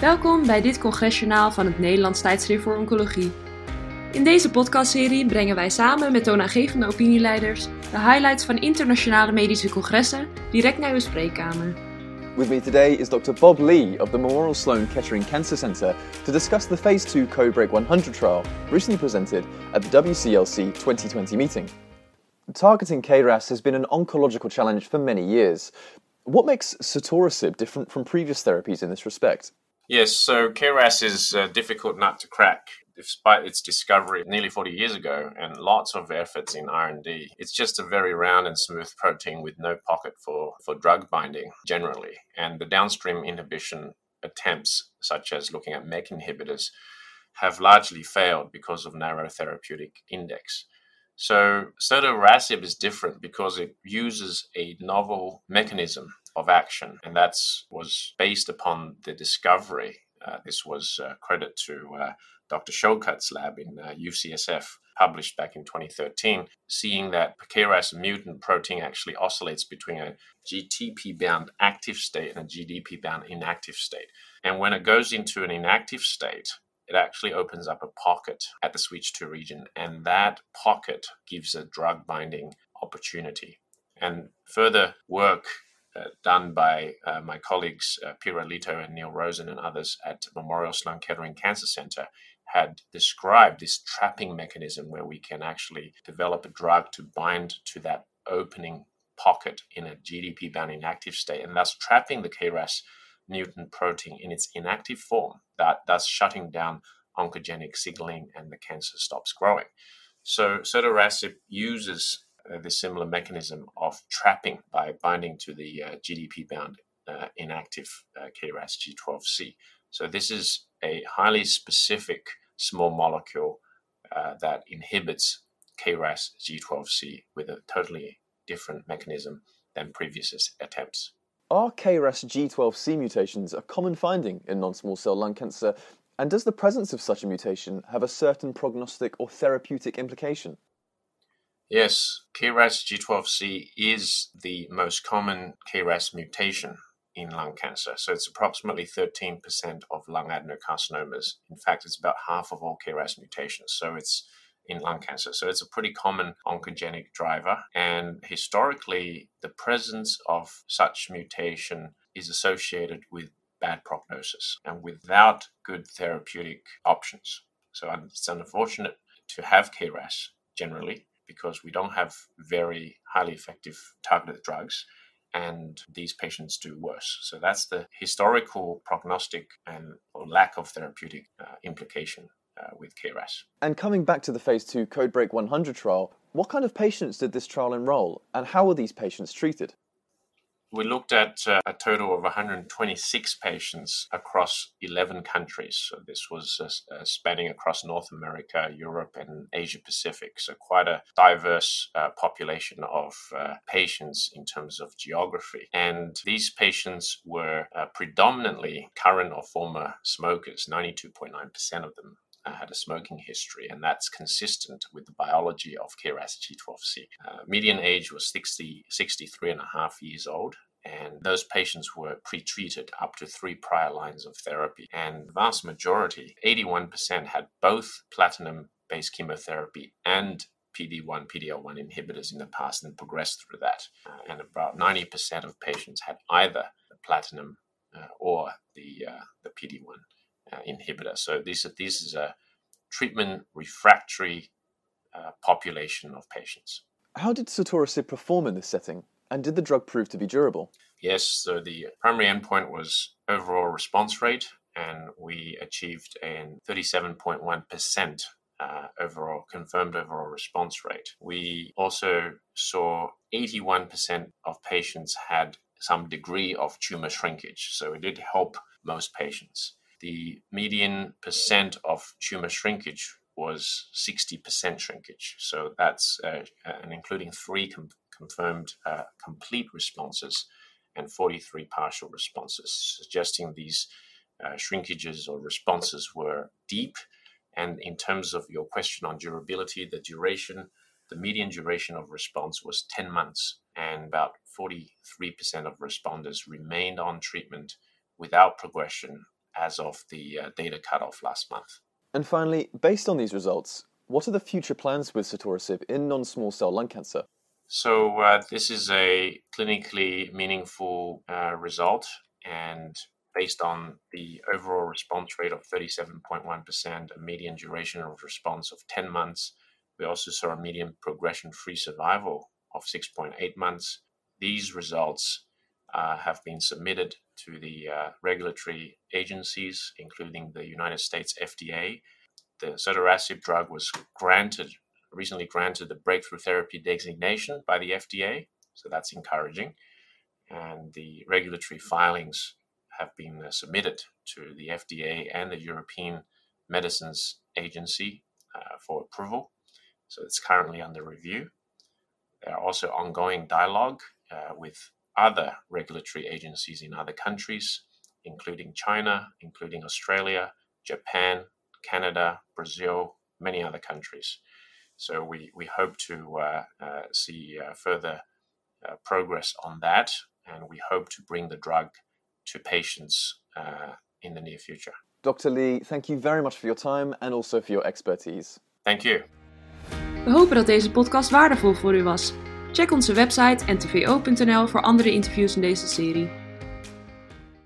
Welkom bij dit congresjournaal van het Nederlands Tijdschrift voor Oncologie. In deze podcastserie brengen wij samen met toonaangevende opinieleiders de highlights van internationale medische congressen direct naar uw spreekkamer. With me today is Dr. Bob Lee of the Memorial Sloan Kettering Cancer Center to discuss the Phase 2 CodeBreak 100 trial recently presented at the WCLC 2020 meeting. Targeting KRAS has been an oncological challenge for many years. What makes sotorasib different from previous therapies in this respect? Yes, so KRAS is a difficult nut to crack. Despite its discovery nearly 40 years ago and lots of efforts in R&D, it's just a very round and smooth protein with no pocket for, for drug binding generally. And the downstream inhibition attempts, such as looking at MEK inhibitors, have largely failed because of narrow therapeutic index. So sotorasib is different because it uses a novel mechanism of action, and that was based upon the discovery. Uh, this was uh, credit to uh, Dr. Shokat's lab in UCSF, uh, published back in 2013, seeing that KRAS mutant protein actually oscillates between a GTP bound active state and a GDP bound inactive state. And when it goes into an inactive state, it actually opens up a pocket at the switch 2 region, and that pocket gives a drug binding opportunity. And further work done by uh, my colleagues uh, Piro Lito and Neal Rosen and others at Memorial Sloan Kettering Cancer Center had described this trapping mechanism where we can actually develop a drug to bind to that opening pocket in a GDP bound inactive state and thus trapping the KRAS mutant protein in its inactive form, that, thus shutting down oncogenic signaling and the cancer stops growing. So sotorasib uses uh, this similar mechanism of trapping by binding to the uh, GDP bound uh, inactive KRAS G12C. So this is a highly specific small molecule that inhibits KRAS G12C with a totally different mechanism than previous attempts. Are KRAS G12C mutations a common finding in non small cell lung cancer? And does the presence of such a mutation have a certain prognostic or therapeutic implication? Yes, KRAS G12C is the most common KRAS mutation in lung cancer. So it's approximately 13% of lung adenocarcinomas. In fact, it's about half of all KRAS mutations. So it's in lung cancer. So it's a pretty common oncogenic driver. And historically, the presence of such mutation is associated with bad prognosis and without good therapeutic options. So it's unfortunate to have KRAS generally because we don't have very highly effective targeted drugs and these patients do worse. So that's the historical prognostic and lack of therapeutic uh, implication uh, with KRAS. And coming back to the phase 2 CodeBreak 100 trial, what kind of patients did this trial enroll and how were these patients treated? We looked at uh, a total of 126 patients across 11 countries. So this was uh, uh, spanning across North America, Europe, and Asia Pacific. So quite a diverse uh, population of uh, patients in terms of geography. And these patients were uh, predominantly current or former smokers, 92.9% of them had a smoking history, and that's consistent with the biology of KRAS G12C. Uh, median age was 60, 63 and a half years old. And those patients were pre-treated up to three prior lines of therapy. And the vast majority, 81%, had both platinum-based chemotherapy and PD1, PD-L1 inhibitors in the past and progressed through that. Uh, and about 90% of patients had either the platinum uh, or the, uh, the PD1 uh, inhibitor. So this, this is a treatment refractory uh, population of patients. How did sotorasib perform in this setting, and did the drug prove to be durable? Yes, so the primary endpoint was overall response rate, and we achieved a 37.1% uh, overall confirmed overall response rate. We also saw 81% of patients had some degree of tumor shrinkage, so it did help most patients the median percent of tumor shrinkage was 60% shrinkage. So that's, uh, and including three com- confirmed uh, complete responses and 43 partial responses, suggesting these uh, shrinkages or responses were deep. And in terms of your question on durability, the duration, the median duration of response was 10 months, and about 43% of responders remained on treatment without progression as of the uh, data cutoff last month. And finally, based on these results, what are the future plans with sotorasib in non small cell lung cancer? So, uh, this is a clinically meaningful uh, result, and based on the overall response rate of 37.1%, a median duration of response of 10 months, we also saw a median progression free survival of 6.8 months. These results uh, have been submitted to the uh, regulatory agencies, including the United States FDA. The sotorasib drug was granted recently granted the breakthrough therapy designation by the FDA, so that's encouraging. And the regulatory filings have been uh, submitted to the FDA and the European Medicines Agency uh, for approval. So it's currently under review. There are also ongoing dialogue uh, with other regulatory agencies in other countries, including China, including Australia, Japan, Canada, Brazil, many other countries. So we, we hope to uh, uh, see uh, further uh, progress on that, and we hope to bring the drug to patients uh, in the near future. Dr. Li, thank you very much for your time and also for your expertise. Thank you. We hopen dat deze podcast waardevol voor u was. Check onze website ntvo.nl voor andere interviews in deze serie.